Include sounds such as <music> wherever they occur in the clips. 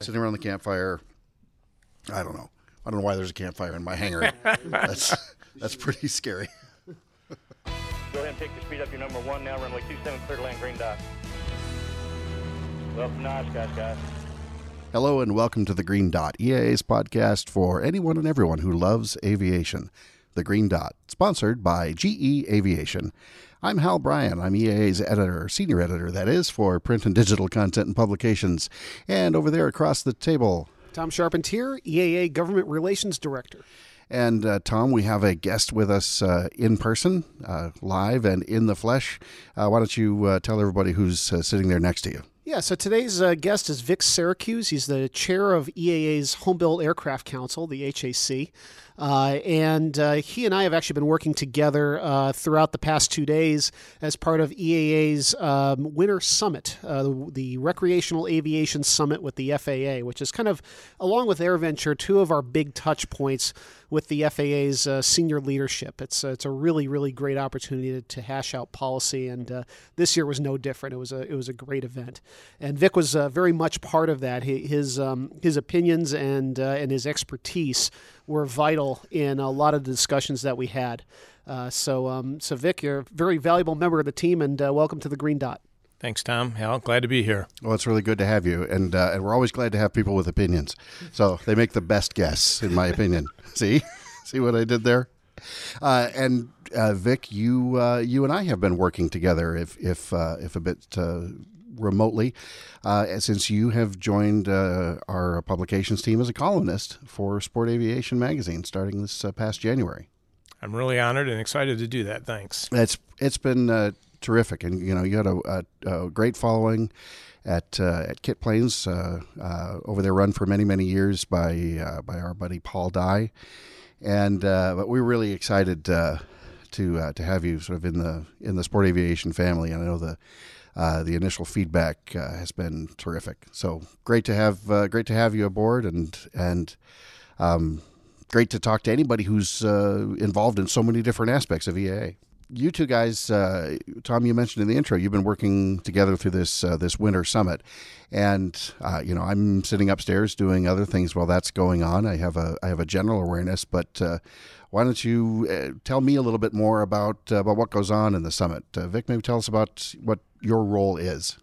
sitting around the campfire. I don't know. I don't know why there's a campfire in my hangar. <laughs> that's that's pretty scary. <laughs> Go ahead and take your speed up. Your number one now, runway 27, clear to land, green dot. Welcome to Oshkosh, guys. Hello and welcome to the Green Dot, EAA's podcast for anyone and everyone who loves aviation. The Green Dot, sponsored by GE Aviation. I'm Hal Bryan. I'm EAA's editor, senior editor, that is, for print and digital content and publications. And over there across the table, Tom Charpentier, EAA Government Relations Director. And uh, Tom, we have a guest with us uh, in person, uh, live and in the flesh. Uh, why don't you uh, tell everybody who's uh, sitting there next to you? Yeah, so today's uh, guest is Vic Syracuse. He's the chair of EAA's Homebuilt Aircraft Council, the HAC. Uh, and uh, he and I have actually been working together uh, throughout the past two days as part of EAA's um, Winter Summit, uh, the, the Recreational Aviation Summit with the FAA, which is kind of, along with AirVenture, two of our big touch points with the FAA's uh, senior leadership. It's uh, it's a really really great opportunity to, to hash out policy, and this year was no different. It was a it was a great event, and Vic was very much part of that. His um, his opinions and and his expertise were vital in a lot of the discussions that we had. Uh, so um, so Vic, you're a very valuable member of the team, and welcome to the Green Dot. Thanks, Tom. Hal, glad to be here. Well, it's really good to have you, and uh, and we're always glad to have people with opinions. So they make the best guests, in my opinion. <laughs> See, see what I did there. Uh, and uh, Vic, you uh, you and I have been working together, if if uh, if a bit uh, remotely, since you have joined our publications team as a columnist for Sport Aviation magazine, starting this past January. I'm really honored and excited to do that. Thanks. It's it's been terrific, and you know you had a, a, a great following at uh, at Kit Planes uh, uh, over there, run for many many years by uh, by our buddy Paul Dye, and uh, but we are really excited uh, to to have you sort of in the in the sport aviation family. And I know the the initial feedback has been terrific. So great to have great to have you aboard, and and um, great to talk to anybody who's involved in so many different aspects of EAA you two guys, uh, Tom, you mentioned in the intro, you've been working together through this uh, this winter summit, and uh, you know I'm sitting upstairs doing other things while that's going on. I have a I have a general awareness, but uh, why don't you uh, tell me a little bit more about uh, about what goes on in the summit? Vic, maybe tell us about what your role is.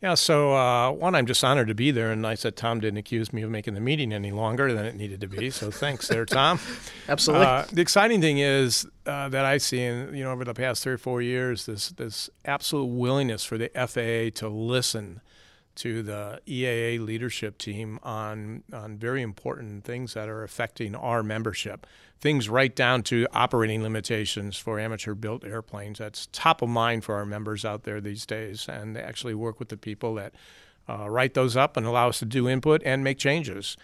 Yeah, so uh, one, I'm just honored to be there, and nice that Tom didn't accuse me of making the meeting any longer than it needed to be. So <laughs> thanks there, Tom. Absolutely. Uh, the exciting thing is uh, that I see, in, you know, over the past three or four years, this this absolute willingness for the FAA to listen to the EAA leadership team on on very important things that are affecting our membership. Things right down to operating limitations for amateur built airplanes. That's top of mind for our members out there these days, and they actually work with the people that uh, write those up and allow us to do input and make changes.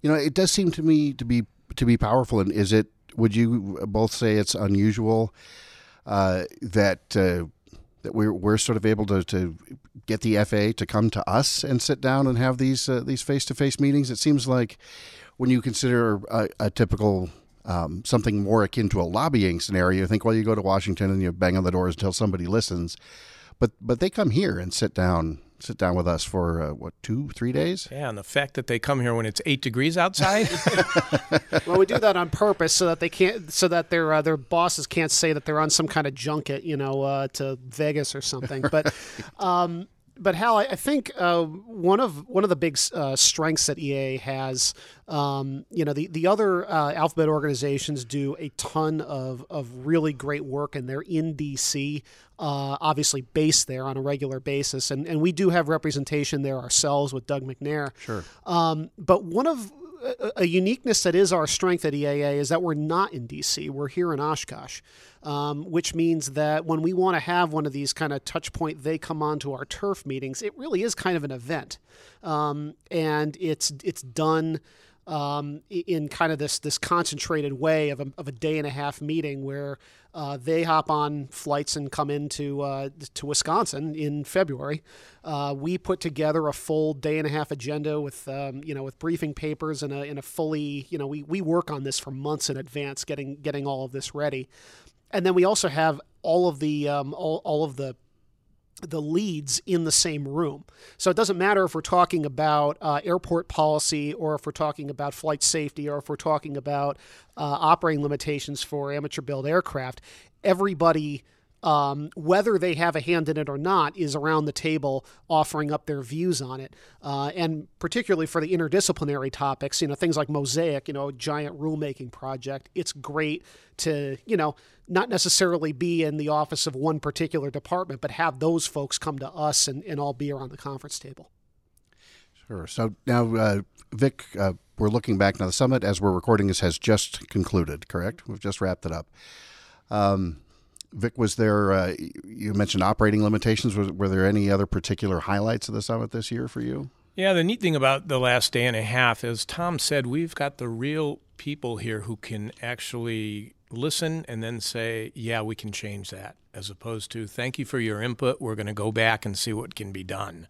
You know, it does seem to me to be to be powerful. And is it? Would you both say it's unusual uh, that? Uh, that we're, we're sort of able to, to get the FAA to come to us and sit down and have these uh, these face to face meetings. It seems like when you consider a, a typical um, something more akin to a lobbying scenario, you think, well, you go to Washington and you bang on the doors until somebody listens, but but they come here and sit down sit down with us for uh, what two three days? Yeah and the fact that they come here when it's eight degrees outside? <laughs> Well we do that on purpose so that they can't so that their uh, their bosses can't say that they're on some kind of junket you know uh, to vegas or something but <laughs> um, but Hal, I think uh, one of one of the big uh, strengths that EA has, um, you know, the the other uh, alphabet organizations do a ton of of really great work, and they're in DC, uh, obviously based there on a regular basis, and and we do have representation there ourselves with Doug Macnair. Sure. Um, but one of a uniqueness that is our strength at EAA is that we're not in DC. We're here in Oshkosh, um, which means that when we want to have one of these kind of touch point, they come on to our turf meetings. It really is kind of an event, um, and it's it's done um, in kind of this this concentrated way of a, of a day and a half meeting where uh, they hop on flights and come into uh, to Wisconsin in February. Uh, we put together a full day and a half agenda with um, you know with briefing papers and a, and a fully you know we, we work on this for months in advance getting getting all of this ready, and then we also have all of the um, all, all of the the leads in the same room. So it doesn't matter if we're talking about uh, airport policy or if we're talking about flight safety or if we're talking about uh, operating limitations for amateur built aircraft. Everybody um, whether they have a hand in it or not, is around the table offering up their views on it. Uh, and particularly for the interdisciplinary topics, you know, things like Mosaic, you know, a giant rulemaking project, it's great to, you know, not necessarily be in the office of one particular department, but have those folks come to us and, and all be around the conference table. Sure. So now, uh, Vic, uh, we're looking back now. The summit, as we're recording this, has just concluded. Correct? We've just wrapped it up. Um, Vic, was there? Uh, you mentioned operating limitations. Was, were there any other particular highlights of the summit this year for you? Yeah, the neat thing about the last day and a half is Tom said we've got the real people here who can actually listen and then say, "Yeah, we can change that," as opposed to "Thank you for your input. We're going to go back and see what can be done."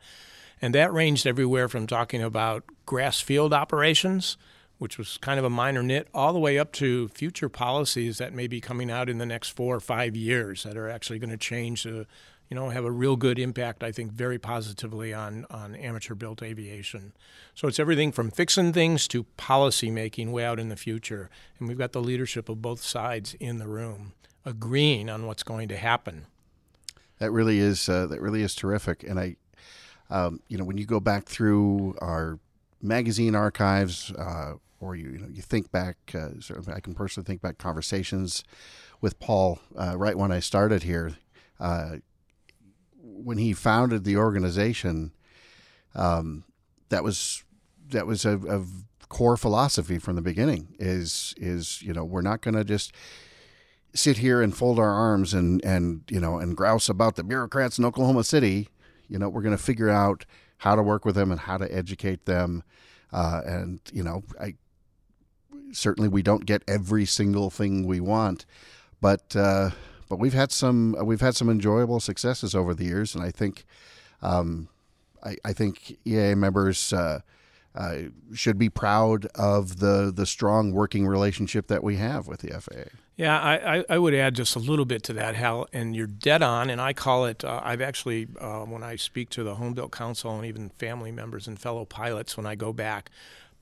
And that ranged everywhere from talking about grass field operations which was kind of a minor nit, all the way up to future policies that may be coming out in the next four or five years that are actually going to change the, you know, have a real good impact, I think, very positively on, on amateur built aviation. So it's everything from fixing things to policy making way out in the future. And we've got the leadership of both sides in the room agreeing on what's going to happen. That really is uh, that really is terrific. And I, um, you know, when you go back through our magazine archives, uh, or you, you know you think back. Uh, I can personally think back conversations with Paul uh, right when I started here. Uh, when he founded the organization, um, that was that was a, a, core philosophy from the beginning. Is is you know we're not going to just sit here and fold our arms and and you know and grouse about the bureaucrats in Oklahoma City. You know we're going to figure out how to work with them and how to educate them. Uh, and you know, I certainly we don't get every single thing we want, but uh, but we've had some we've had some enjoyable successes over the years, and I think um, I, I, think EAA members. Uh, uh, should be proud of the the strong working relationship that we have with the FAA. Yeah, I, I, would add just a little bit to that, Hal, and you're dead on. And I call it, uh, I've actually, uh, when I speak to the Home Built Council and even family members and fellow pilots, when I go back,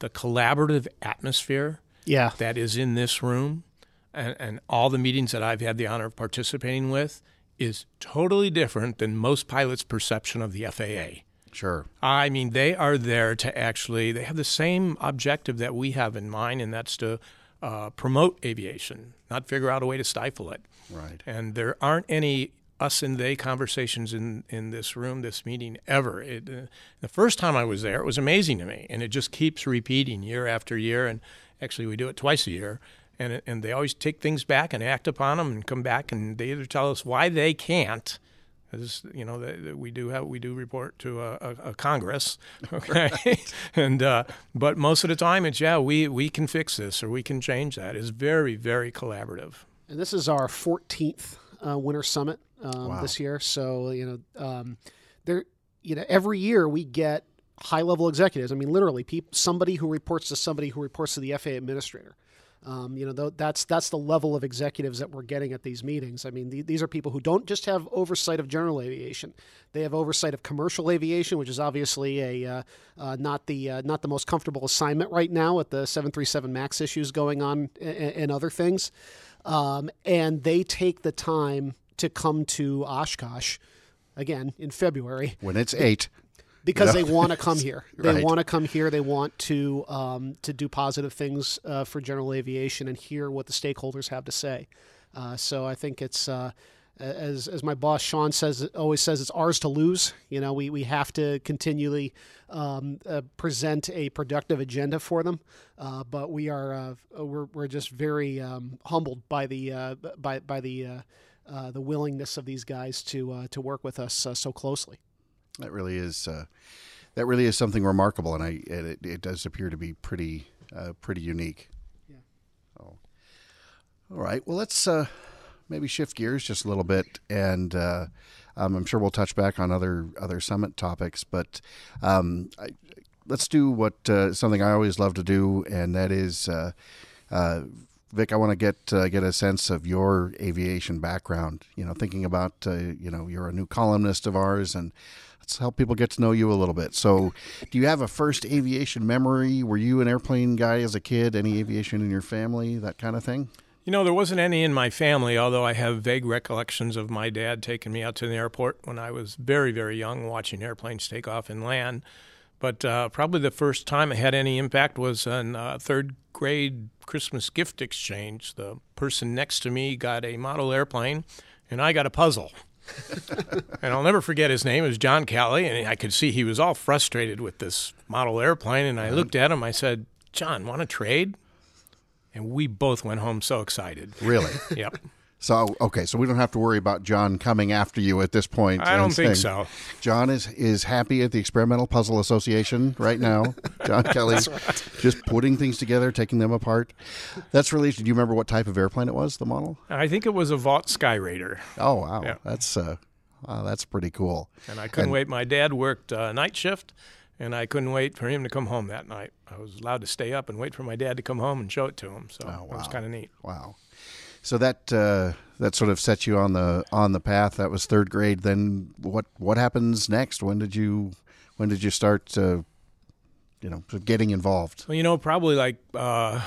the collaborative atmosphere yeah. that is in this room and, and all the meetings that I've had the honor of participating with is totally different than most pilots' perception of the FAA. Sure. I mean, they are there to actually, they have the same objective that we have in mind, and that's to uh, promote aviation, not figure out a way to stifle it. Right. And there aren't any us and they conversations in, in this room, this meeting ever. It, uh, the first time I was there, it was amazing to me, and it just keeps repeating year after year. And Actually, we do it twice a year. And, and they always take things back and act upon them and come back and they either tell us why they can't, because you know they, we do have we do report to a, a, a Congress, <laughs> okay, right. and uh, but most of the time it's yeah we we can fix this or we can change that. It's very very collaborative. And this is our 14th uh, Winter Summit um, wow. this year, so you know um, there you know every year we get high level executives. I mean, literally, people, somebody who reports to somebody who reports to the FAA administrator. Um, you know, that's that's the level of executives that we're getting at these meetings. I mean, the, these are people who don't just have oversight of general aviation; they have oversight of commercial aviation, which is obviously a uh, uh, not the uh, not the most comfortable assignment right now with the 737 Max issues going on and, and other things. Um, and they take the time to come to Oshkosh again in February when it's eight because they want to come here. <laughs> They right. want to come here. They want to um, to do positive things uh, for general aviation and hear what the stakeholders have to say. Uh, so I think it's uh, as as my boss Sean says always says it's ours to lose. You know, we, we have to continually um, uh, present a productive agenda for them. Uh, but we are uh, we're, we're just very um, humbled by the by by the the willingness of these guys to to work with us so closely. That really is uh, that really is something remarkable, and I it, it does appear to be pretty uh, pretty unique. Yeah. Oh. All right. Well, let's uh, maybe shift gears just a little bit, and uh, um, I'm sure we'll touch back on other other summit topics, but um, I, let's do what uh, something I always love to do, and that is uh, Vic, I want to get uh, get a sense of your aviation background. You know, thinking about uh, you know you're a new columnist of ours, and let's help people get to know you a little bit. So, do you have a first aviation memory? Were you an airplane guy as a kid? Any aviation in your family? That kind of thing. You know, there wasn't any in my family, although I have vague recollections of my dad taking me out to the airport when I was very, very young, watching airplanes take off and land. But uh, probably the first time it had any impact was in uh, third grade Christmas gift exchange. The person next to me got a model airplane, and I got a puzzle. <laughs> and I'll never forget his name. It was John Kelly, and I could see he was all frustrated with this model airplane. And I looked at him. I said, "John, want to trade?" And we both went home so excited. Really? Yep. So okay, so we don't have to worry about John coming after you at this point. I don't think so. John is is happy at the Experimental Puzzle Association right now. <laughs> John Kelly, just putting things together, taking them apart. That's really. Do you remember what type of airplane it was? The model? I think it was a Vought Sky Raider. Oh wow, Yeah. that's uh, wow, that's pretty cool. And I couldn't wait. My dad worked uh, night shift, and I couldn't wait for him to come home that night. I was allowed to stay up and wait for my dad to come home and show it to him. So Oh, it was kind of neat. Wow. So that uh, that sort of set you on the on the path. That was third grade. Then what what happens next? When did you when did you start uh, you know getting involved? Well, you know, probably like uh,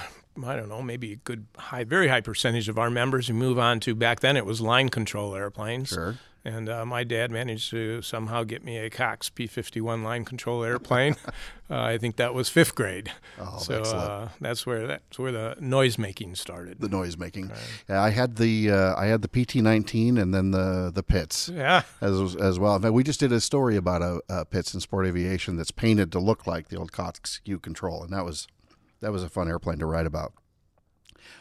I don't know, maybe a good high, very high percentage of our members who move on to back then it was line control airplanes. Sure. And uh, my dad managed to somehow get me a Cox P-51 line control airplane. <laughs> uh, I think that was fifth grade. Oh, so uh, that's where that's where the noise making started. The noise making. Yeah, I had the uh, I had the PT nineteen and then the the Pitts. yeah. as as well. In fact, we just did a story about a, a Pitts in Sport Aviation that's painted to look like the old Cox Q Control, and that was that was a fun airplane to write about.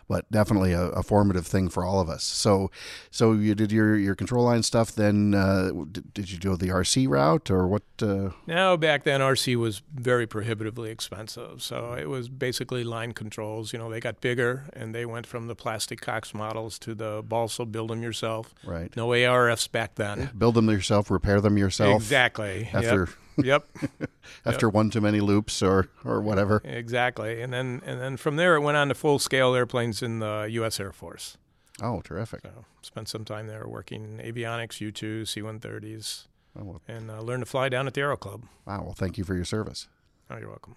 But definitely a, a formative thing for all of us. So, so you did your, your control line stuff. Then uh, did, did you do the RC route or what? Uh, Now, back then, RC was very prohibitively expensive. So it was basically line controls. You know, they got bigger and they went from the plastic Cox models to the balsa build them yourself. right. No ARFs back then. Build them yourself, repair them yourself. Exactly. After Yep. <laughs> yep. after one too many loops or or whatever. Exactly. And then and then from there it went on to full scale airplanes in the U.S. Air Force. Oh, terrific! So spent some time there working avionics, U-2, C-130s, Oh, well, and uh, learned to fly down at the Aero Club. wow. Well, thank you for your service. Oh, you're welcome.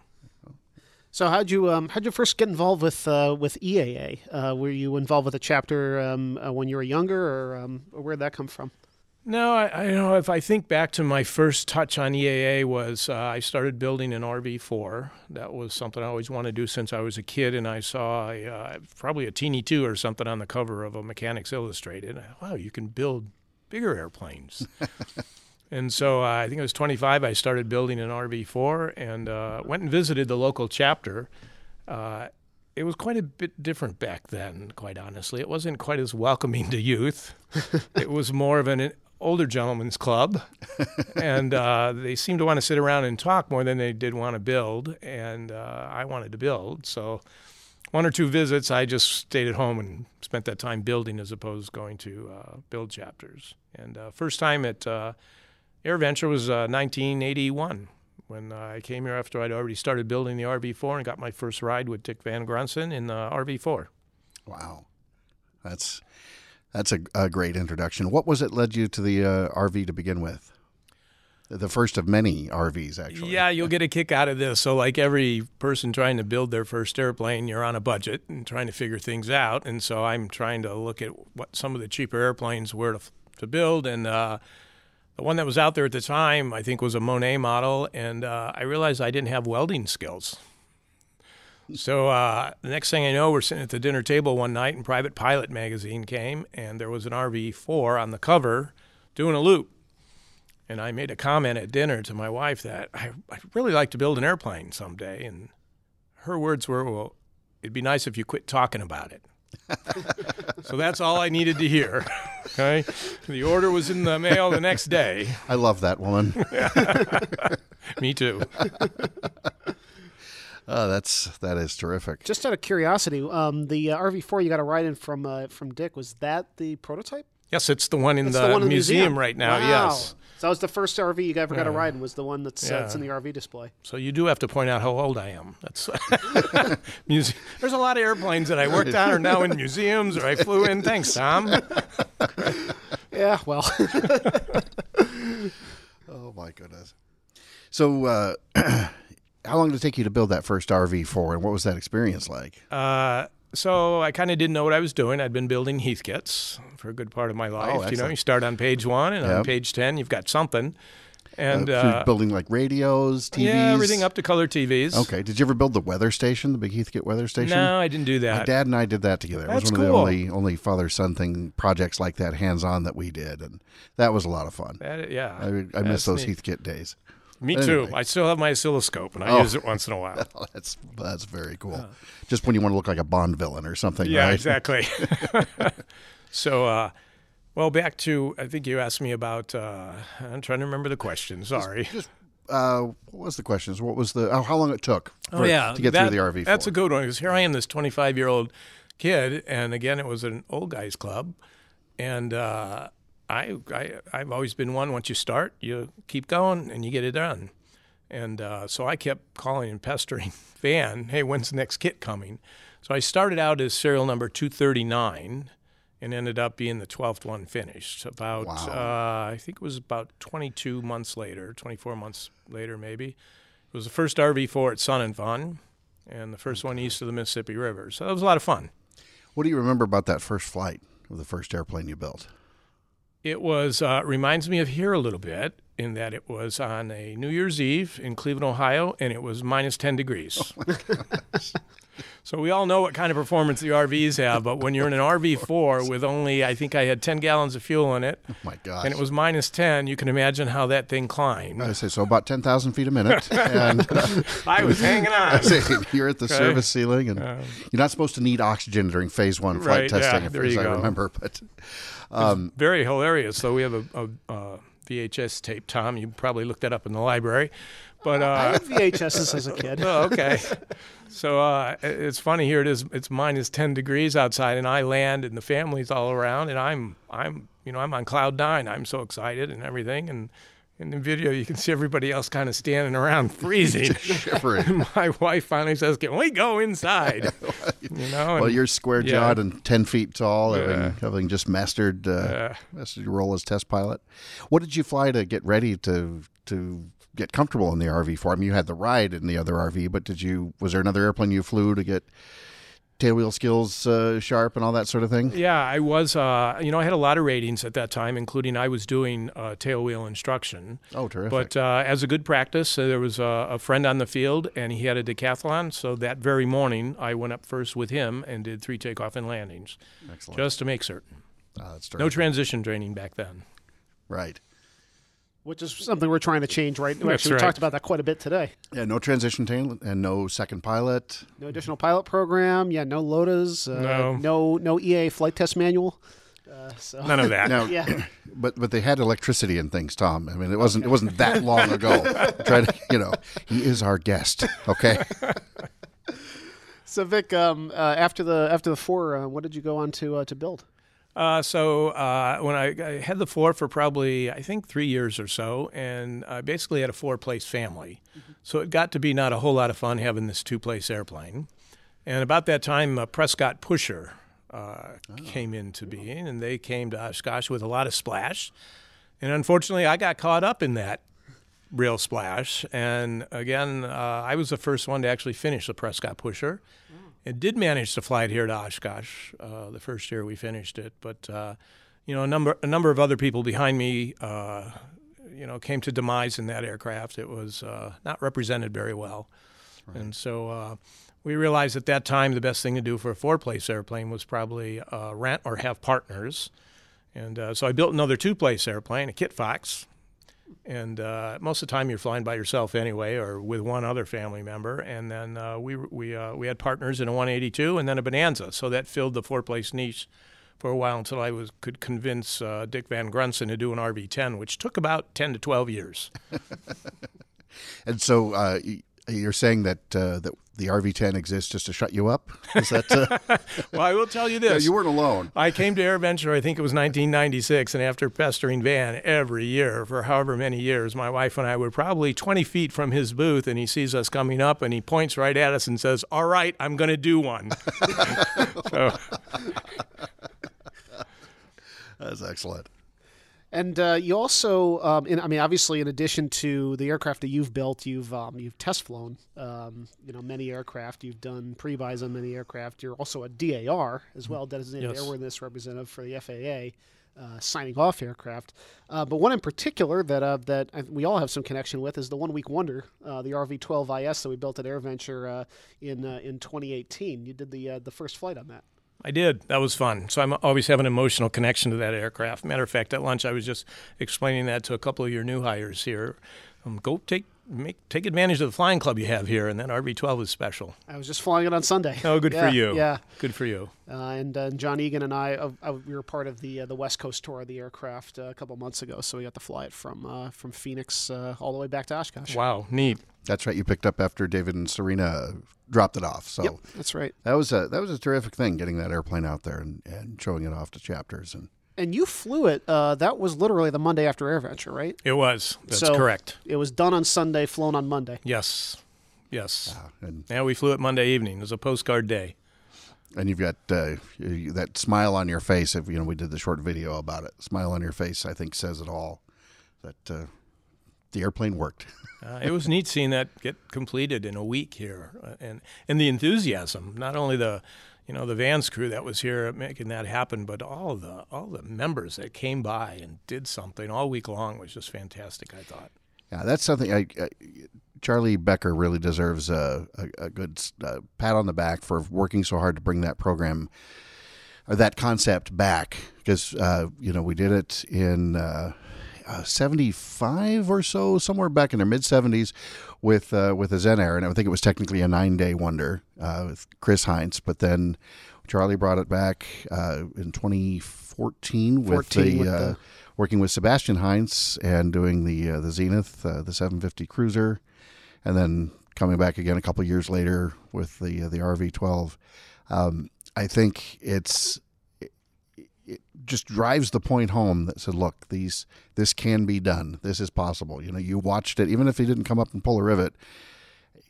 So how'd you um, how'd you first get involved with uh, with EAA? Uh, were you involved with a chapter um, uh, when you were younger, or, um, or where'd that come from? No, I, I know if I think back to my first touch on EAA was uh, I started building an RV4. That was something I always wanted to do since I was a kid, and I saw a, uh, probably a Teenie 2 or something on the cover of a Mechanics Illustrated. Wow, you can build bigger airplanes. <laughs> and so uh, I think I was 25. I started building an RV4 and uh, went and visited the local chapter. Uh, it was quite a bit different back then, quite honestly. It wasn't quite as welcoming to youth. <laughs> it was more of an older gentlemen's club, <laughs> and uh, they seemed to want to sit around and talk more than they did want to build. And uh, I wanted to build, so one or two visits, I just stayed at home and spent that time building as opposed to going to uh, build chapters. And uh, first time at uh, AirVenture was uh, 1981 when uh, I came here after I'd already started building the RV4 and got my first ride with Dick VanGrunsven in the RV4. Wow, that's that's a, a great introduction. What was it led you to the uh, RV to begin with? The first of many RVs, actually. Yeah, you'll get a kick out of this. So, like every person trying to build their first airplane, you're on a budget and trying to figure things out. And so, I'm trying to look at what some of the cheaper airplanes were to, to build. And uh, the one that was out there at the time, I think, was a Monnett model. And uh, I realized I didn't have welding skills. So uh, the next thing I know, we're sitting at the dinner table one night, and Private Pilot magazine came, and there was an RV4 on the cover doing a loop. And I made a comment at dinner to my wife that I, I'd really like to build an airplane someday. And her words were, Well, it'd be nice if you quit talking about it. <laughs> so that's all I needed to hear. Okay. The order was in the mail the next day. I love that woman. <laughs> Me too. <laughs> oh, that's that is terrific. Just out of curiosity, um, the uh, RV4 you got a ride in from uh, from Dick was that the prototype? Yes, it's the one in the, the one in the museum, museum. right now. Wow. Yes. So that was the first RV you ever got to ride in. Was the one that's uh, that's in the RV display. So you do have to point out how old I am. That's <laughs> muse- There's a lot of airplanes that I worked on are now in museums or I flew in. Thanks, Tom. <laughs> Yeah, well, <laughs> Oh my goodness. So, uh, <clears throat> how long did it take you to build that first RV4, and what was that experience like? Uh, so I kind of didn't know what I was doing. I'd been building Heathkits for a good part of my life. you know, you start on page one, and Yep. on page ten, you've got something, and Uh, uh, building like radios, TVs. yeah, everything up to color TVs. Okay. Did you ever build the weather station, the big Heathkit weather station? No, I didn't do that. My dad and I did that together. It That's was one of cool. the only only father son thing projects like that hands on that we did, and that was a lot of fun. That- yeah, I, I miss those neat. Heathkit days. Me Anyway. too. I still have my oscilloscope, and I Oh. use it once in a while. <laughs> Oh, that's that's very cool. Just when you want to look like a Bond villain or something, Yeah, right? exactly. <laughs> <laughs> so, uh, well, back to I think you asked me about. Uh, I'm trying to remember the question. Sorry. Uh, what was the questions? What was the? Oh, how long it took? oh yeah, to get that- through the RV. That's for? a good one because here I am, this 25 year old kid, and again, it was an old guys club, and uh, I, I I've always been one. Once you start, you keep going and you get it done. And uh, so I kept calling and pestering <laughs> Van, hey, when's the next kit coming? So I started out as serial number 239 and ended up being the 12th one finished. About, Wow. uh, I think it was about 22 months later, 24 months later, maybe. It was the first RV4 at Sun and Fun and the first one east of the Mississippi River. So it was a lot of fun. What do you remember about that first flight of the first airplane you built? It was uh, reminds me of here a little bit in that it was on a New Year's Eve in Cleveland, Ohio, and it was minus 10 degrees. So we all know what kind of performance the RVs have, but when you're in an RV4 with only, I think I had 10 gallons of fuel in it, Oh my gosh! and it was minus 10, you can imagine how that thing climbed. I say so about ten thousand feet a minute, <laughs> and I was hanging on. <laughs> say you're at the service ceiling, and um, you're not supposed to need oxygen during phase one flight Right, testing, if, there as you I go. remember. But um, very hilarious. So we have a, a, a VHS tape, Tom. You probably looked that up in the library. But I uh, had VHSs as a kid. <laughs> Oh, okay. so uh, it's funny here. It is. It's minus ten degrees outside, and I land, and the family's all around, and I'm, I'm, you know, I'm on cloud nine. I'm so excited and everything, and in the video you can see everybody else kind of standing around <laughs> freezing. shivering. and <laughs> my wife finally says, "Can we go inside?" you know. Well, you're square yeah. jawed and ten feet tall, having, Yeah. having just mastered uh, Yeah. mastered your role as test pilot. What did you fly to get ready to to get comfortable in the RV4? I mean, you had the ride in the other RV, but did you? Was there another airplane you flew to get tailwheel skills uh, sharp and all that sort of thing? Yeah, I was. Uh, you know, I had a lot of ratings at that time, including I was doing uh, tailwheel instruction. Oh, terrific! But uh, as a good practice, uh, there was a, a friend on the field, and he had a decathlon. So that very morning, I went up first with him and did three takeoff and landings, Excellent. just to make certain. Ah, No transition training back then. right. Which is something we're trying to change right now. That's Actually, we talked about that quite a bit today. Yeah, no transition tail and no second pilot. No additional pilot program. Yeah, no LODAs. Uh, No. no, no EA flight test manual. Uh, so None of that. Now, yeah, <coughs> but but they had electricity and things, Tom. I mean, it wasn't it wasn't that long ago. <laughs> Try to, you know, he is our guest. Okay. <laughs> so Vic, um, uh, after the after the four, uh, what did you go on to uh, to build? Uh, so uh, when I, I had the floor for probably I think three years or so, and I basically had a four-place family, so it got to be not a whole lot of fun having this two-place airplane. And about that time, uh, Prescott Pusher uh, came into being, and they came to Oshkosh with a lot of splash. And unfortunately, I got caught up in that real splash. And again, uh, I was the first one to actually finish the Prescott Pusher. It did manage to fly it here to Oshkosh uh, the first year we finished it, but uh, you know a number a number of other people behind me, uh, you know, came to demise in that aircraft. It was uh, not represented very well, and so uh, we realized at that time the best thing to do for a four-place airplane was probably uh, rent or have partners. And uh, so I built another two-place airplane, a Kit Fox, and uh, most of the time you're flying by yourself anyway, or with one other family member. And then uh, we we uh, we had partners in a 182 and then a Bonanza, so that filled the four-place niche for a while until I was could convince uh, Dick VanGrunsven to do an RV10, which took about 10 to 12 years. <laughs> And so uh, you're saying that uh, that the RV10 exists just to shut you up. Is that? Uh, <laughs> Well, I will tell you <laughs> yeah, this. you weren't alone. I came to AirVenture, I think it was 1996, and after pestering Van every year for however many years, my wife and I were probably 20 feet from his booth, and he sees us coming up, and he points right at us and says, "All right, I'm going to do one." <laughs> so, That's excellent. And uh, you also, um, in, I mean, obviously, in addition to the aircraft that you've built, you've um, you've test flown, um, you know, many aircraft. You've done pre-buys on many aircraft. You're also a DAR as well, designated Yes. airworthiness representative for the FAA, uh, signing off aircraft. Uh, but one in particular that uh, that I- we all have some connection with is the one week wonder, uh, the RV-12IS that we built at AirVenture uh, in uh, in 2018. You did the uh, the first flight on that. I did. That was fun. So I'm always have an emotional connection to that aircraft. Matter of fact, at lunch I was just explaining that to a couple of your new hires here. Um, go take make take advantage of the flying club you have here, and that RV12 is special. I was just flying it on Sunday. Oh, good Yeah, for you. Yeah. good for you. Uh, and, uh, John Egan and I, uh, uh, we were part of the uh, the West Coast tour of the aircraft uh, a couple months ago, so we got to fly it from uh, from Phoenix uh, all the way back to Oshkosh. Wow, neat. That's right. You picked up after David and Serena dropped it off. So Yep, that's right. that was a that was a terrific thing getting that airplane out there and, and showing it off to chapters and And you flew it. Uh, that was literally the Monday after AirVenture, right? It was. That's So- correct. It was done on Sunday, flown on Monday. Yes. Yes. uh, and Yeah, we flew it Monday evening. It was a postcard day. and you've got uh, that smile on your face. If you know we did the short video about it, smile on your face. I think says it all. That uh, the airplane worked. <laughs> Uh, it was neat seeing that get completed in a week here, uh, and and the enthusiasm. Not only the, you know, the Vans crew that was here making that happen, but all the all the members that came by and did something all week long was just fantastic. I thought. Yeah, that's something. I, I Charlie Becker really deserves a, a, a good uh, pat on the back for working so hard to bring that program or that concept back because uh, you know we did it in uh, uh, 75 or so somewhere back in their mid 70s with uh, with a Zenair and I think it was technically a nine day wonder uh, with Chris Heintz but then Charlie brought it back uh, in 2014 with 14 the, with uh, the- working with Sebastien Heintz and doing the uh, the Zenith uh, the 750 Cruzer and then coming back again a couple years later with the uh, the RV12 um, I think it's it, it just drives the point home that said, look, these this can be done. This is possible. You know, you watched it, even if you didn't come up and pull a rivet,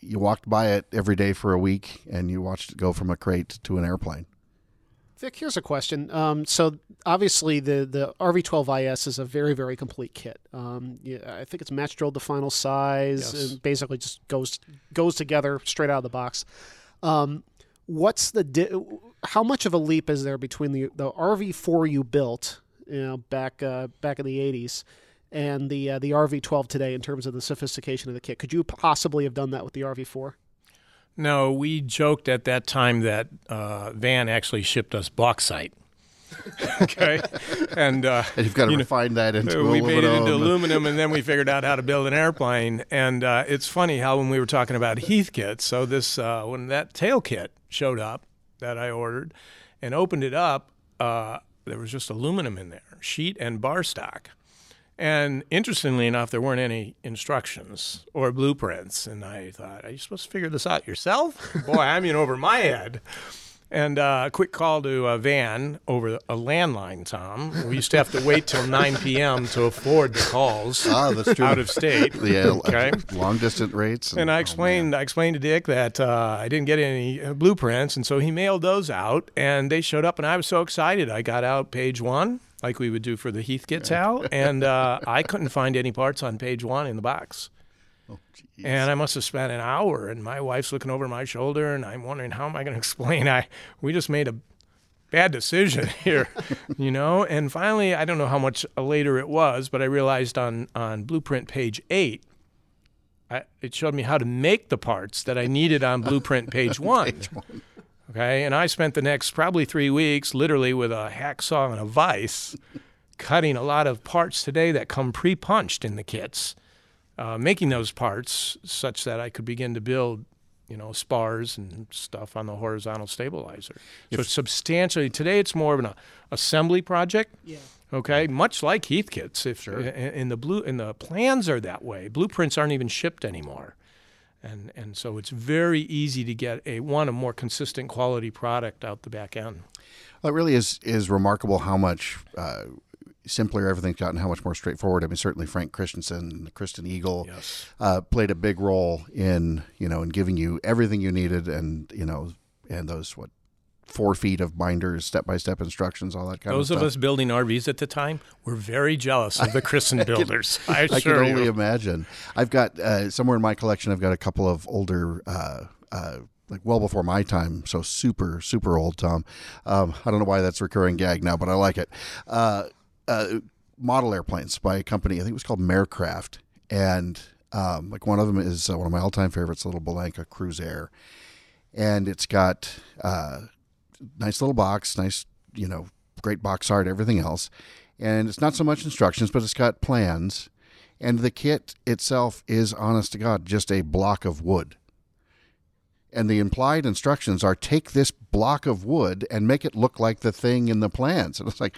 you walked by it every day for a week, and you watched it go from a crate to an airplane. Vic, here's a question. Um, so obviously the the RV12IS is a very very complete kit. Um, yeah, I think it's match drilled to final size Yes. and basically just goes goes together straight out of the box. Um, what's the di- how much of a leap is there between the the RV4 you built, you know, back uh, back in the 80s? And the uh, the RV12 today, in terms of the sophistication of the kit, could you possibly have done that with the RV4? No, we joked at that time that uh, Van actually shipped us bauxite. <laughs> okay, and uh, And you've got to You know, refine that into we made it into aluminum, and then we figured out how to build an airplane. And uh, it's funny how when we were talking about Heath kits, so this uh, when that tail kit showed up that I ordered and opened it up, uh, there was just aluminum in there, sheet and bar stock. And interestingly enough, there weren't any instructions or blueprints. And I thought, are you supposed to figure this out yourself? <laughs> Boy, I'm in over my head. And uh, a quick call to a van over a landline, Tom. We used to have to wait till 9 p.m. to afford the calls ah, that's true. out of state. <laughs> uh, Okay. long distance rates. And I explained, I explained to Dick that uh, I didn't get any uh, blueprints, and so he mailed those out, and they showed up, and I was so excited. I got out page one, like we would do for the Heathkit towel, and uh, I couldn't find any parts on page one in the box. Oh. And I must have spent an hour, and my wife's looking over my shoulder, and I'm wondering how am I going <laughs> to explain? I we just made a bad decision <laughs> here, <laughs> you know. And finally, I don't know how much later it was, but I realized on on blueprint page eight, I, it showed me how to make the parts that I needed on blueprint page one. Okay, and I spent the next probably three weeks, literally with a hacksaw and a vise, cutting a lot of parts today that come pre-punched in the kits uh, making those parts such that I could begin to build, you know, spars and stuff on the horizontal stabilizer. So it's substantially today it's more of an uh, assembly project. Yeah. Okay, much like Heath kits. If in, in the blue, and the plans are that way. Blueprints aren't even shipped anymore. and and so it's very easy to get a one a more consistent quality product out the back end. Well, it really is is remarkable how much uh, simpler everything's gotten, how much more straightforward. I mean, certainly Frank Christensen, Christen Eagle, Yes. uh, played a big role in you know in giving you everything you needed, and you know, and those what four feet of binders, step by step instructions, all that kind Those of stuff. Those of us building RVs at the time were very jealous of the Christen <laughs> builders. <laughs> I, I can only you. imagine. I've got uh, somewhere in my collection. I've got a couple of older, uh, uh, like well before my time, so super super old. Tom, um, I don't know why that's a recurring gag now, but I like it. Uh, model airplanes by a company. I think it was called Marecraft, and um, like one of them is uh, one of my all time favorites, little Bellanca Cruisair, and it's got uh, nice little box, nice you know great box art, everything else, and it's not so much instructions, but it's got plans, and the kit itself is honest to God just a block of wood. And the implied instructions are take this block of wood and make it look like the thing in the plans. <laughs> And it's like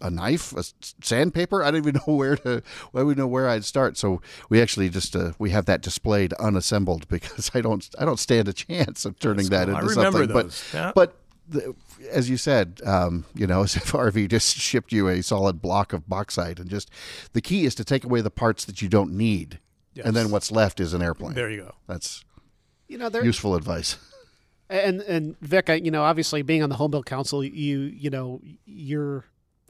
a knife, a sandpaper. I don't even <laughs> know where to. I don't even know where I'd start. So we actually just uh, we have that displayed unassembled <laughs> because I don't I don't stand a chance of turning that cool. I into remember something. those. But Yeah. but the, as you said, um, you know, <laughs> as if RV just shipped you a solid block of bauxite, and just the key is to take away the parts that you don't need, and then what's left is an airplane. There you go. That's You know, there, useful advice. and and Vic, you know, obviously being on the Home Build Council, you you know, you're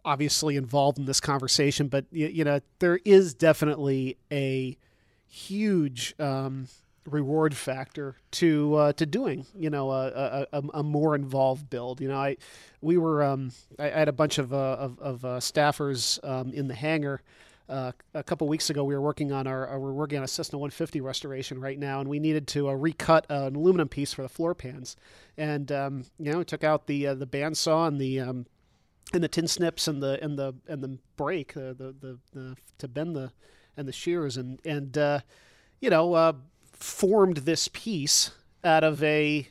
obviously involved in this conversation, but you, you know, there is definitely a huge um, reward factor to uh, to doing, you know, a, a, a, more involved build. You know, I we were um, I, had a bunch of uh, of, of uh, staffers um, in the hangar. Uh, a couple weeks ago, we were working on our, uh, we're working on a Cessna 150 restoration right now, and we needed to uh, recut an aluminum piece for the floor pans. And um, you know, we took out the the bandsaw and the um, and the tin snips and the and the and the brake, uh, the, the the to bend the and the shears, and and uh, you know, uh, formed this piece out of a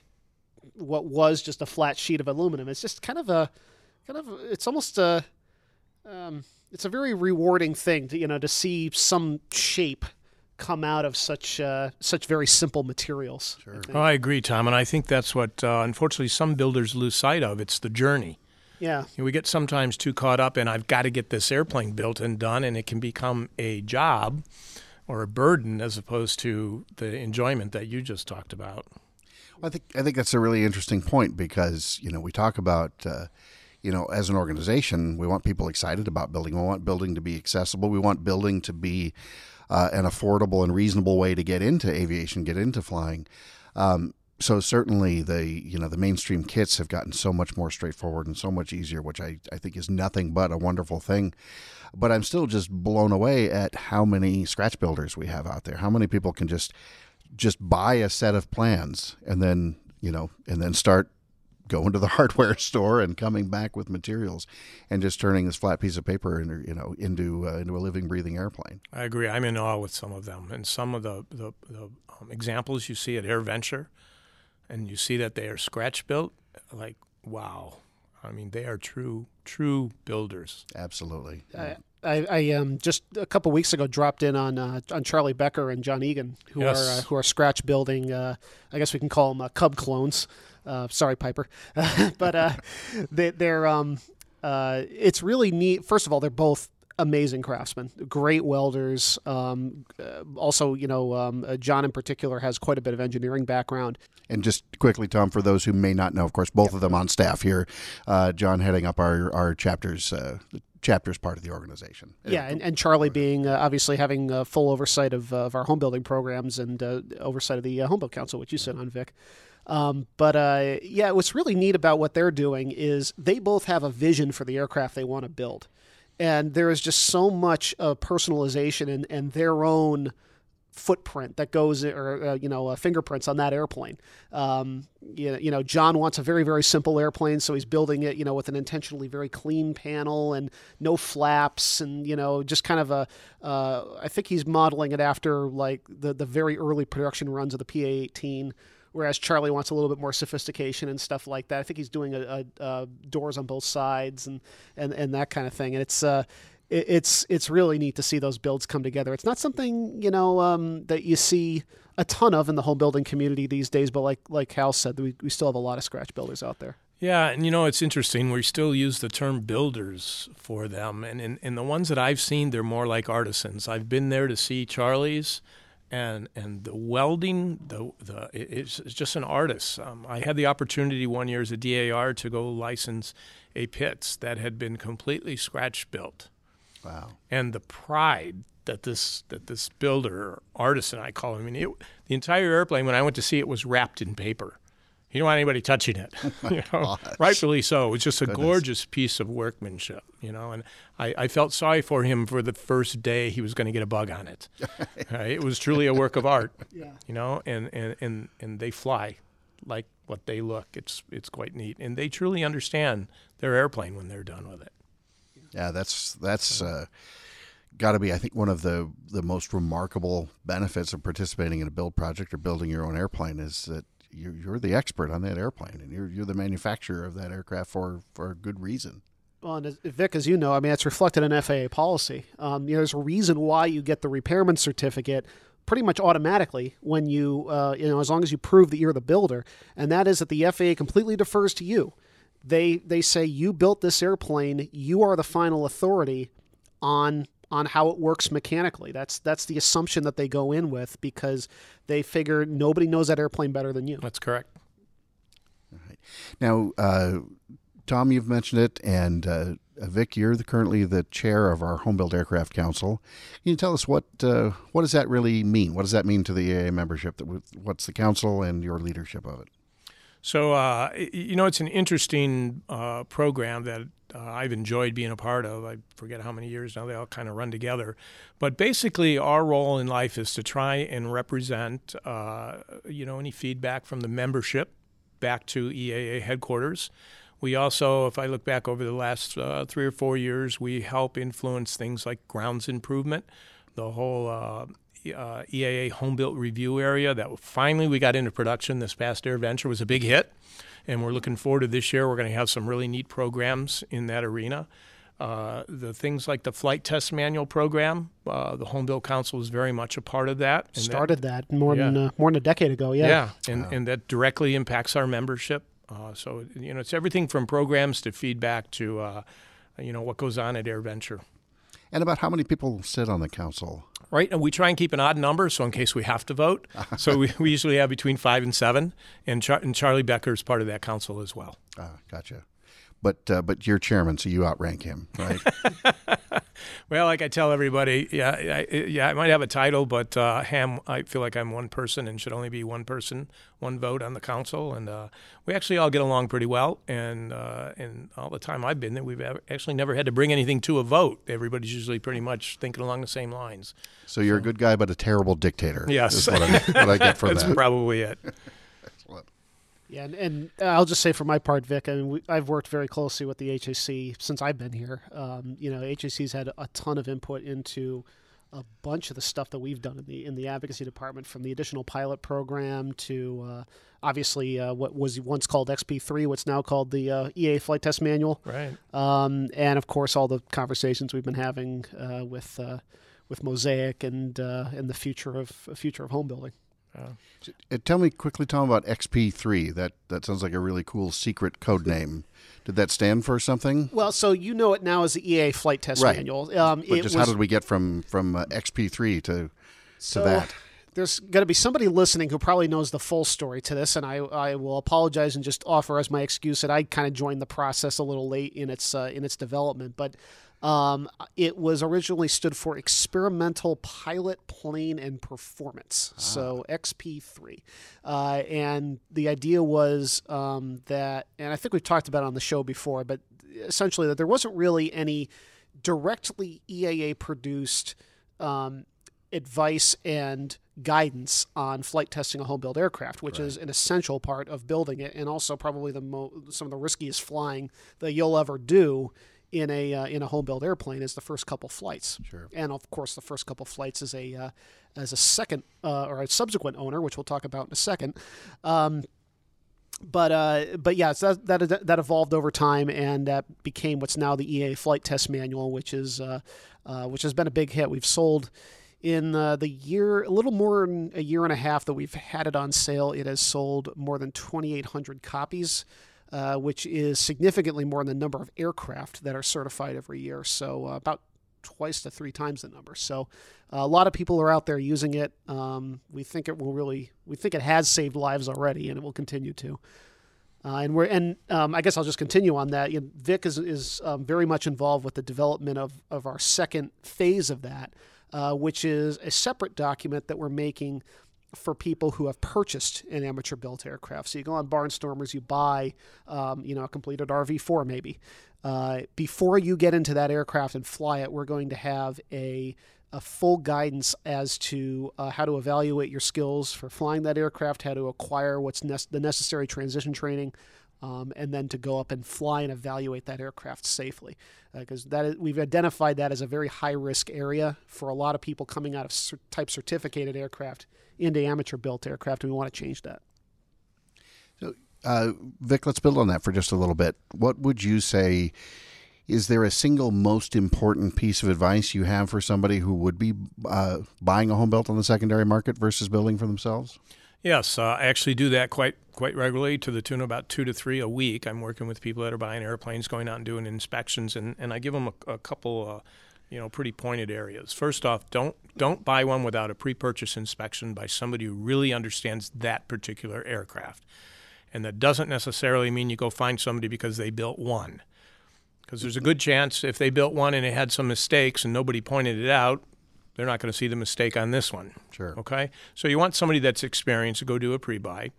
what was just a flat sheet of aluminum. It's just kind of a kind of it's almost a um, it's a very rewarding thing to you know to see some shape come out of such uh, such very simple materials. Sure. Oh, I agree, Tom, and I think that's what uh, unfortunately some builders lose sight of. It's the journey. Yeah. We get sometimes too caught up in I've got to get this airplane built and done, and it can become a job or a burden as opposed to the enjoyment that you just talked about. I think I think that's a really interesting point because you know we talk about uh, you know as an organization we want people excited about building. We want building to be accessible. We want building to be uh, an affordable and reasonable way to get into aviation, get into flying. Um, so certainly the you know the mainstream kits have gotten so much more straightforward and so much easier, which I, I think is nothing but a wonderful thing. But I'm still just blown away at how many scratch builders we have out there. How many people can just just buy a set of plans and then you know and then start going to the <laughs> hardware store and coming back with materials and just turning this flat piece of paper into you know into uh, into a living breathing airplane I agree. I'm in awe with some of them, and some of the the, the um, examples you see at AirVenture, and you see that they are scratch built. Like wow, I mean they are true true builders. absolutely I, I, I um, just a couple weeks ago dropped in on uh, on Charlie Becker and John Egan, who Yes. are uh, who are scratch building. Uh, I guess we can call them uh, Cub clones. Uh, sorry, Piper, <laughs> but uh, they, they're um, uh, it's really neat. First of all, they're both amazing craftsmen, great welders. Um, uh, also, you know, um, uh, John in particular has quite a bit of engineering background. and just quickly tom for those who may not know of course both of them on staff here uh, john heading up our our chapters uh, chapters part of the organization Yeah, and, and Charlie being uh, obviously having uh, full oversight of, uh, of our home building programs and uh, oversight of the uh, home build council, which you sit on, Vic. Um, but uh, yeah, what's really neat about what they're doing is they both have a vision for the aircraft they want to build, and there is just so much uh, personalization and, and their own footprint that goes or uh, you know uh, fingerprints on that airplane. Um, you, know, you know, John wants a very very simple airplane, so he's building it you know with an intentionally very clean panel and no flaps and you know just kind of a. Uh, I think he's modeling it after like the the very early production runs of the PA-18. Whereas Charlie wants a little bit more sophistication and stuff like that. I think he's doing a, a, a doors on both sides and, and, and that kind of thing. And it's uh, it, it's it's really neat to see those builds come together. It's not something you know um, that you see a ton of in the home building community these days, but like like Hal said, we we still have a lot of scratch builders out there. Yeah, and you know it's interesting. We still use the term builders for them, and in, in the ones that I've seen, they're more like artisans. I've been there to see Charlie's, and and the welding, the the it's, it's just an artist. Um, I had the opportunity one year as a DAR to go license a Pitts that had been completely scratch built. Wow. And the pride that this that this builder artisan I call him. I mean, it, the entire airplane when I went to see it was wrapped in paper. He don't want anybody touching it. <laughs> <laughs> you know, rightfully so. It was just a Goodness. gorgeous piece of workmanship. You know, and I, I felt sorry for him for the first day he was going to get a bug on it. <laughs> Uh, it was truly a work of art. Yeah. You know, and, and, and, and they fly like what they look. It's it's quite neat, and they truly understand their airplane when they're done with it. Yeah, that's that's uh, got to be, I think, one of the the most remarkable benefits of participating in a build project or building your own airplane is that you're, you're the expert on that airplane, and you're you're the manufacturer of that aircraft for for a good reason. Well, and as, Vic, as you know, I mean, it's reflected in FAA policy. Um, you know, there's a reason why you get the repairman certificate pretty much automatically when you, uh, you know, as long as you prove that you're the builder, and that is that the FAA completely defers to you. They they say you built this airplane, you are the final authority on on how it works mechanically. That's that's the assumption that they go in with because they figure nobody knows that airplane better than you. That's correct. Now, uh, Tom, you've mentioned it, and uh, Vic, you're the, currently the chair of our Home Built Aircraft Council. Can you tell us what uh, what does that really mean? What does that mean to the EAA membership? That what's the council and your leadership of it? So, uh, you know, it's an interesting uh, program that uh, I've enjoyed being a part of. I forget how many years now, they all kind of run together. But basically, our role in life is to try and represent, uh, you know, any feedback from the membership back to EAA headquarters. We also, if I look back over the last uh, three or four years, we help influence things like grounds improvement, the whole uh, EAA home built review area that finally we got into production this past AirVenture was a big hit. And we're looking forward to this year. We're going to have some really neat programs in that arena. Uh, the things like the flight test manual program, uh, the Home Built Council is very much a part of that. And Started that, more Yeah. than uh, more than a decade ago. Yeah. yeah, and, and that directly impacts our membership. Uh, so you know, it's everything from programs to feedback to uh, you know what goes on at AirVenture. And about how many people sit on the council? Right, and we try and keep an odd number, so in case we have to vote. so we, we usually have between five and seven, and, Char- and Charlie Becker is part of that council as well. Ah, gotcha. But uh, but you're chairman, so you outrank him, right? <laughs> Well, like I tell everybody, yeah, I, yeah, I might have a title, but uh, Ham, I feel like I'm one person and should only be one person, one vote on the council, and uh, we actually all get along pretty well. And uh, and all the time I've been there, we've actually never had to bring anything to a vote. Everybody's usually pretty much thinking along the same lines. so you're a good guy, but a terrible dictator. Yes. what I, what I get from <laughs> That's that. probably it. Yeah, and, and I'll just say for my part, Vic, I mean, we, I've worked very closely with the HAC since I've been here. Um, you know, HAC's had a ton of input into a bunch of the stuff that we've done in the in the advocacy department, from the additional pilot program to uh, obviously uh, what was once called XP3, what's now called the uh, EAA Flight Test Manual, Right. um, and of course all the conversations we've been having uh, with uh, with Mosaic and uh, and the future of future of home building. Uh, tell me quickly, Tom, about XP3. That that sounds like a really cool secret code name. Did that stand for something? Well, so you know it now as the EAA Flight Test Right. Manual. Um, But just was, how did we get from from uh, XP3 to so to that? There's going to be somebody listening who probably knows the full story to this, and I, I will apologize and just offer as my excuse that I kind of joined the process a little late in its uh, in its development. But um, it was originally stood for Experimental Pilot Plane and Performance, so XP3, uh, and the idea was um, that, and I think we've talked about it on the show before, but essentially that there wasn't really any directly EAA produced um, advice and guidance on flight testing a home built aircraft, which is an essential part of building it, and also probably the mo- some of the riskiest flying that you'll ever do in a uh, in a home built airplane is the first couple flights. Sure. And of course, the first couple flights as a uh, as a second uh, or a subsequent owner, which we'll talk about in a second. Um, but uh, but yeah, so that, that that evolved over time, and that became what's now the EAA Flight Test Manual, which is uh, uh, which has been a big hit. We've sold in uh, the year, a little more than a year and a half that we've had it on sale. It has sold more than 2,800 copies. Uh, which is significantly more than the number of aircraft that are certified every year. So uh, about twice to three times the number. So uh, a lot of people are out there using it. Um, we think it will really, we think it has saved lives already, and it will continue to. Uh, and we're and um, I guess I'll just continue on that. You know, Vic is is um, very much involved with the development of of our second phase of that, uh, which is a separate document that we're making for people who have purchased an amateur built aircraft. So you go on Barnstormers, you buy, um, you know, a completed RV4 maybe. Uh, before you get into that aircraft and fly it, we're going to have a a full guidance as to uh, how to evaluate your skills for flying that aircraft, how to acquire what's ne- the necessary transition training, um, and then to go up and fly and evaluate that aircraft safely. Because uh, we've identified that as a very high risk area for a lot of people coming out of type certificated aircraft into amateur built aircraft, and we want to change that. So, uh, Vic, let's build on that for just a little bit. What would you say? Is there a single most important piece of advice you have for somebody who would be uh, buying a home built on the secondary market versus building for themselves? Yes, uh, I actually do that quite quite regularly to the tune of about two to three a week. I'm working with people that are buying airplanes, going out and doing inspections, and, and I give them a, a couple uh, you know, pretty pointed areas. First off, don't don't buy one without a pre-purchase inspection by somebody who really understands that particular aircraft. And that doesn't necessarily mean you go find somebody because they built one. Because there's a good chance if they built one and it had some mistakes and nobody pointed it out, they're not going to see the mistake on this one. Sure. Okay? So you want somebody that's experienced to go do a pre-buy.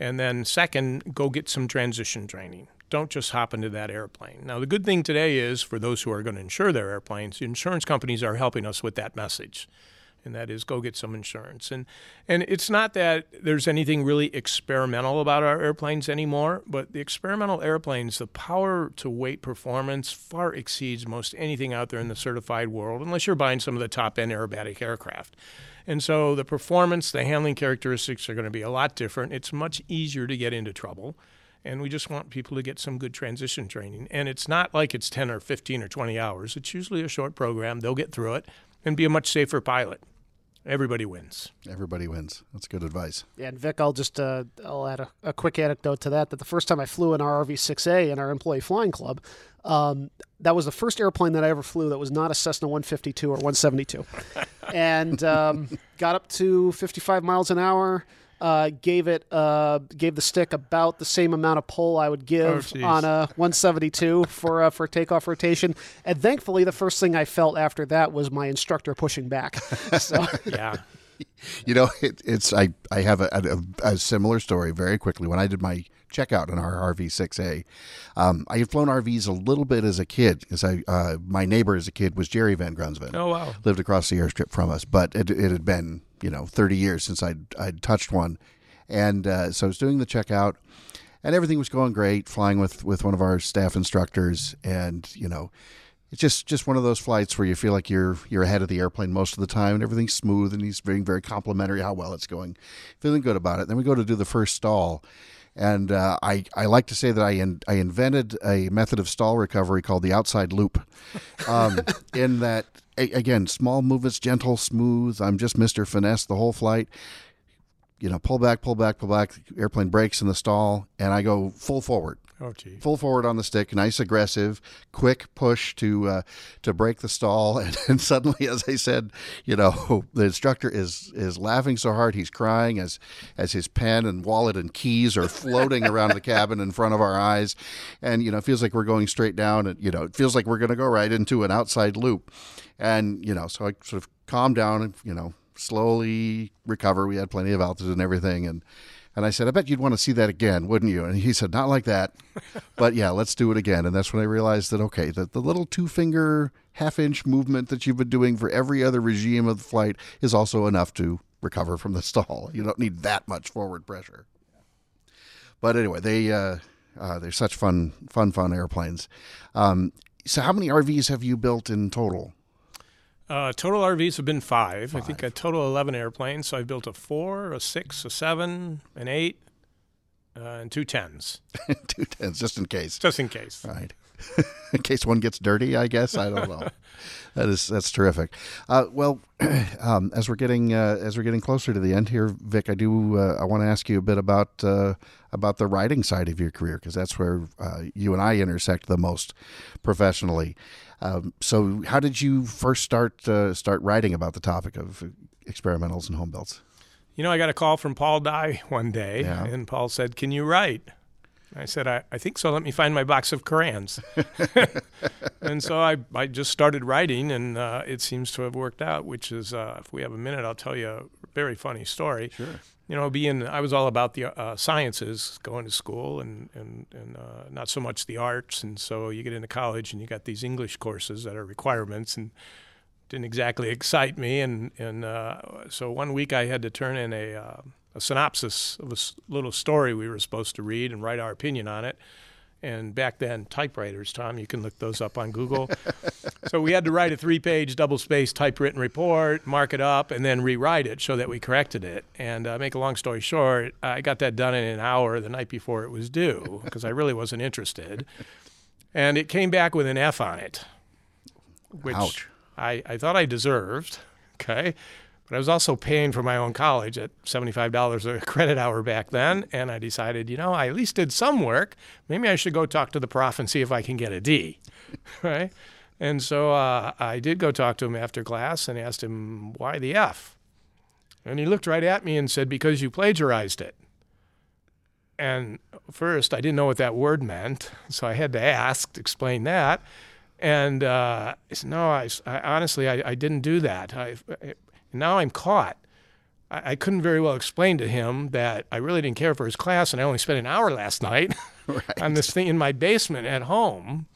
And then second, go get some transition training don't just hop into that airplane. Now, the good thing today is for those who are going to insure their airplanes, insurance companies are helping us with that message. And that is go get some insurance. And and it's not that there's anything really experimental about our airplanes anymore, but the experimental airplanes, the power to weight performance far exceeds most anything out there in the certified world, unless you're buying some of the top end aerobatic aircraft. And so the performance, the handling characteristics are going to be a lot different. It's much easier to get into trouble and we just want people to get some good transition training. And it's not like it's 10 or 15 or 20 hours. It's usually a short program. They'll get through it and be a much safer pilot. Everybody wins. Everybody wins. That's good advice. Yeah, and Vic, I'll just uh, I'll add a, a, quick anecdote to that. That the first time I flew an RV-6A in our employee flying club, um, that was the first airplane that I ever flew that was not a Cessna 152 or 172, <laughs> and um, got up to 55 miles an hour uh, gave it uh, gave the stick about the same amount of pull I would give oh, on a 172 for uh, for takeoff rotation. And thankfully, the first thing I felt after that was my instructor pushing back. <laughs> So yeah. <laughs> You know, it, it's I. I have a, a, a, similar story very quickly. When I did my checkout in our RV6A, um, I had flown RVs a little bit as a kid because I uh, my neighbor as a kid was Jerry VanGrunsven. Oh wow! Lived across the airstrip from us, but it, it had been you know 30 years since I'd, I'd touched one. And uh, so I was doing the checkout and everything was going great, flying with, with one of our staff instructors. And, you know, it's just, just one of those flights where you feel like you're you're ahead of the airplane most of the time and everything's smooth and he's being very complimentary how well it's going, feeling good about it. Then we go to do the first stall. And uh, I, I like to say that I, in, I invented a method of stall recovery called the outside loop. Um, <laughs> in that again, small movements, gentle, smooth. I'm just Mr. Finesse the whole flight. You know, pull back, pull back, pull back. Airplane breaks in the stall, and I go full forward. Oh, gee. Full forward on the stick, nice aggressive, quick push to uh, to break the stall, <laughs> and, and suddenly, as I said, you know, <laughs> the instructor is is laughing so hard he's crying as as his pen and wallet and keys are floating around the cabin in front of our eyes, and you know, it feels like we're going straight down, and you know, it feels like we're going to go right into an outside loop, and you know, so I sort of calm down and you know, slowly recover. We had plenty of altitude and everything, and and I said, I bet you'd want to see that again, wouldn't you? And he said, Not like that. <laughs> but yeah, let's do it again. And that's when I realized that, okay, that the little two finger, half inch movement that you've been doing for every other regime of the flight is also enough to recover from the <laughs> stall. You don't need that much forward pressure. But anyway, they, uh, uh, they're such fun, fun, fun airplanes. Um, so, how many RVs have you built in total? Uh, total RVs have been five. five. I think a total 11 airplanes. So I've built a four, a six, a seven, an eight, uh, and two tens, <laughs> Two tens, just in case. just in case. Right. <laughs> in case one gets dirty, I guess. I don't know. <laughs> that is that's terrific. Uh, well, <clears throat> um, as we're getting uh, as we're getting closer to the end here, Vic, I do uh, I want to ask you a bit about uh, about the writing side of your career because that's where uh, you and I intersect the most professionally. Um, so, how did you first start uh, start writing about the topic of experimentals and home builds? You know, I got a call from Paul Dye one day, Yeah. and Paul said, Can you write? I said, I, I think so. Let me find my box of Korans. <laughs> and so I, I just started writing, and uh, it seems to have worked out, which is, uh, if we have a minute, I'll tell you a very funny story. Sure. You know, being, I was all about the uh, sciences going to school and, and, and uh, not so much the arts. And so you get into college and you got these English courses that are requirements, and didn't exactly <laughs> excite me. And, and uh, so one week I had to turn in a, uh, a synopsis of a little story we were supposed to read and write our opinion on it. And back then, typewriters, Tom, you can look those up on Google. so we had to write a three page double spaced typewritten report, mark it up, and then rewrite it so that we corrected it. And uh, make a long story short, I got that done in an hour the night before it was due because I really wasn't interested. And it came back with an F on it, which Ouch. I, I thought I deserved. Okay. But I was also paying for my own college at $75 a credit hour back then. And I decided, you know, I at least did some work. Maybe I should go talk to the prof and see if I can get a D. <laughs> right. And so uh, I did go talk to him after class and asked him, why the F? And he looked right at me and said, because you plagiarized it. And first, I didn't know what that word meant. <laughs> So I had to ask, explain that. And uh, I said, no, I, I honestly, I, I didn't do that. I, I, now I'm caught. I, I couldn't very well explain to him that I really didn't care for his class and I only spent an hour last night <laughs> <laughs> on this thing in my basement at home.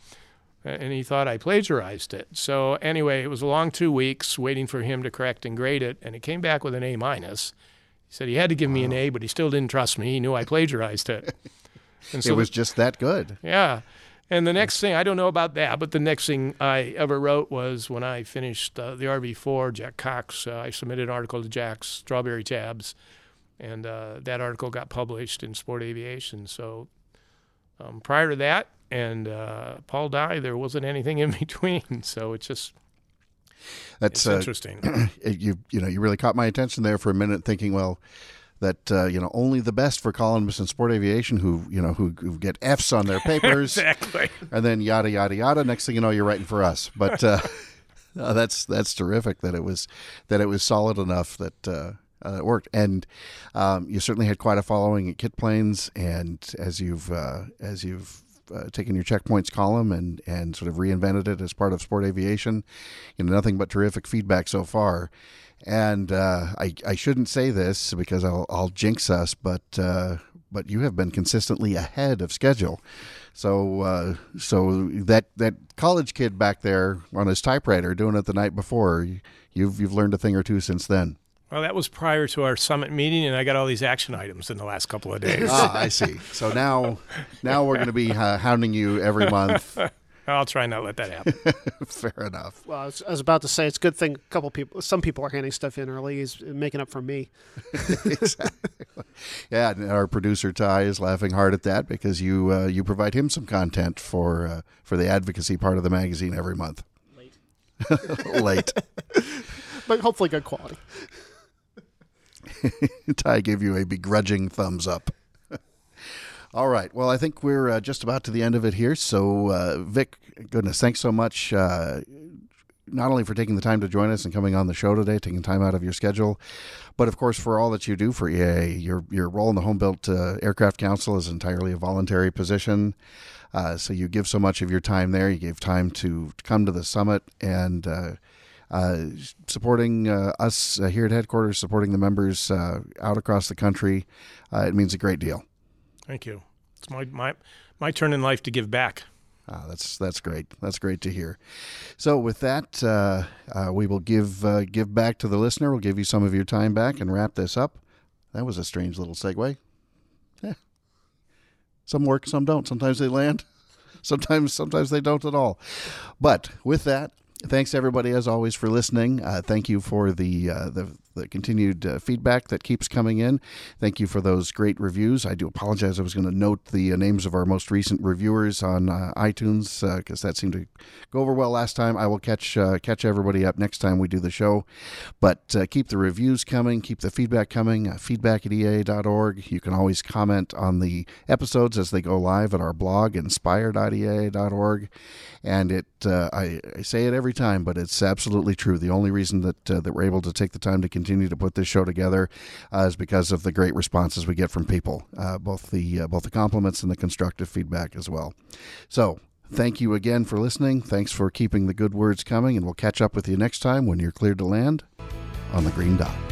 And he thought I plagiarized it. So anyway, it was a long two weeks waiting for him to correct and grade it, and it came back with an A minus. He said he had to give me an A, but he still didn't trust me. He knew I plagiarized it. <laughs> And it was just that good. yeah. And the next thing, I don't know about that, but the next thing I ever wrote was when I finished uh, the RV4, Jack Cox, uh, I submitted an article to Jack's Strawberry Tabs, and uh, that article got published in Sport Aviation. So um, prior to that, and uh, Paul Dye, there wasn't anything in <laughs> between. So it's just That's it's uh, interesting. <clears throat> you you know you really caught my attention there for a minute, thinking, well, that uh, you know only the best for columnists in sport aviation who you know who, who get Fs on their <laughs> papers, exactly. and then yada yada yada. Next thing you know, you're writing for us. But uh, <laughs> no, that's that's terrific that it was that it was solid enough that. Uh, uh, it worked, and um, you certainly had quite a following at KitPlanes. And as you've uh, as you've uh, taken your checkpoints column and and sort of reinvented it as part of sport aviation, you know nothing but terrific feedback so far. And uh, I I shouldn't say this because I'll I'll jinx us, but uh, but you have been consistently ahead of schedule. So uh, so that that college kid back there on his typewriter doing it the night before, you've you've learned a thing or two since then. Well, that was prior to our summit meeting, and I got all these action items in the last couple of days. ah, I see. So now now we're going to be uh, hounding you every month. <laughs> I'll try not to let that happen. <laughs> Fair enough. Well, I was, I was about to say it's a good thing. A couple people, some people are handing stuff in early. He's making up for me. <laughs> Exactly. Yeah, and our producer Ty is laughing hard at that because you uh, you provide him some content for uh, for the advocacy part of the magazine every month. Late, Late. <laughs> but hopefully good quality. Ty gave you a begrudging thumbs up. All right. Well, I think we're uh, just about to the end of it here. So, uh, Vic, goodness, thanks so much. Uh, not only for taking the time to join us and coming on the show today, taking time out of your schedule, but of course for all that you do for EAA. Your your role in the Home Built uh, Aircraft Council is entirely a voluntary position. Uh, so you give so much of your time there. You gave time to, come to the summit and uh, uh, supporting uh, us uh, here at headquarters, supporting the members out across the country. It means a great deal. Thank you. It's my, my, my turn in life to give back. Ah, that's that's great. That's great to hear. So with that, uh, uh, we will give uh, give back to the listener. We'll give you some of your time back and wrap this up. That was a strange little segue. Yeah. Some work, some don't. Sometimes they land. <laughs> Sometimes sometimes they don't at all. But with that, thanks everybody as always for listening. Uh, thank you for the uh, the the continued uh, feedback that keeps coming in. Thank you for those great reviews. I do apologize. I was going to note the uh, names of our most recent reviewers on uh, iTunes because that seemed to go over well last time. I will catch uh, catch everybody up next time we do the show. But uh, keep the reviews coming, keep the feedback coming. Uh, feedback at eaa.org. You can always comment on the episodes as they go live at our blog, inspire.eaa.org. And it, uh, I, I, say it every time, but it's absolutely true. The only reason that uh, that we're able to take the time to continue to put this show together uh, is because of the great responses we get from people, uh, both the both the compliments and the constructive feedback as well. So Thank you again for listening. Thanks for keeping the good words coming, and we'll catch up with you next time when you're cleared to land on the green dot.